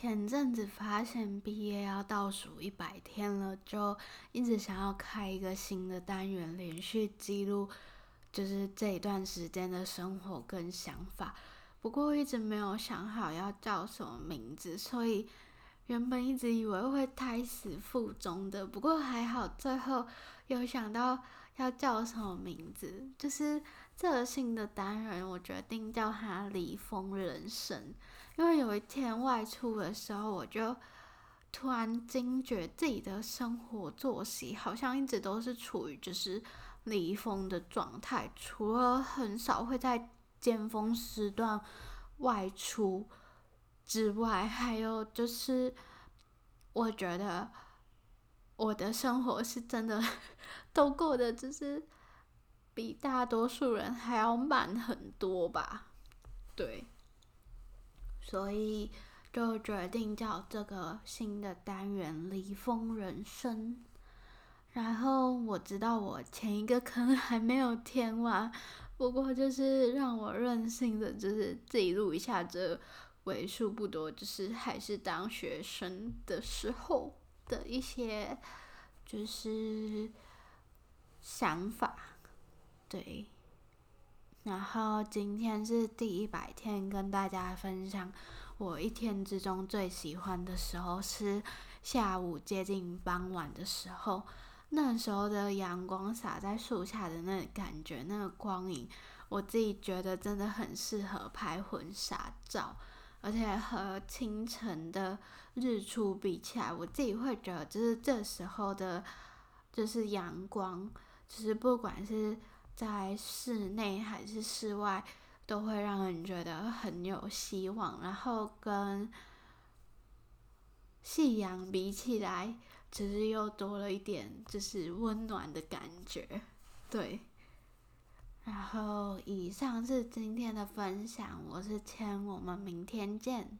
前阵子发现毕业要倒数一百天了，就一直想要开一个新的单元，连续记录就是这一段时间的生活跟想法。不过一直没有想好要叫什么名字，所以原本一直以为会胎死腹中的，不过还好最后有想到要叫什么名字，就是这个新的单人，我决定叫他“离峰人生”。因为有一天外出的时候，我就突然惊觉自己的生活作息好像一直都是处于就是离峰的状态，除了很少会在尖峰时段外出之外，还有就是我觉得我的生活是真的都过得就是比大多数人还要慢很多吧，对。所以就决定叫这个新的单元“离峰人生”。然后我知道我前一个坑 还没有填完，不过就是让我任性的，就是自己录一下这为数不多，就是还是当学生的时候的一些就是想法，对。然后今天是第一百天，跟大家分享我一天之中最喜欢的时候是下午接近傍晚的时候，那时候的阳光洒在树下的那感觉，那个光影，我自己觉得真的很适合拍婚纱照，而且和清晨的日出比起来，我自己会觉得就是这时候的，就是阳光，就是不管是。在室内还是室外，都会让人觉得很有希望。然后跟夕阳比起来，其实又多了一点，就是温暖的感觉。对。然后以上是今天的分享，我是千，我们明天见。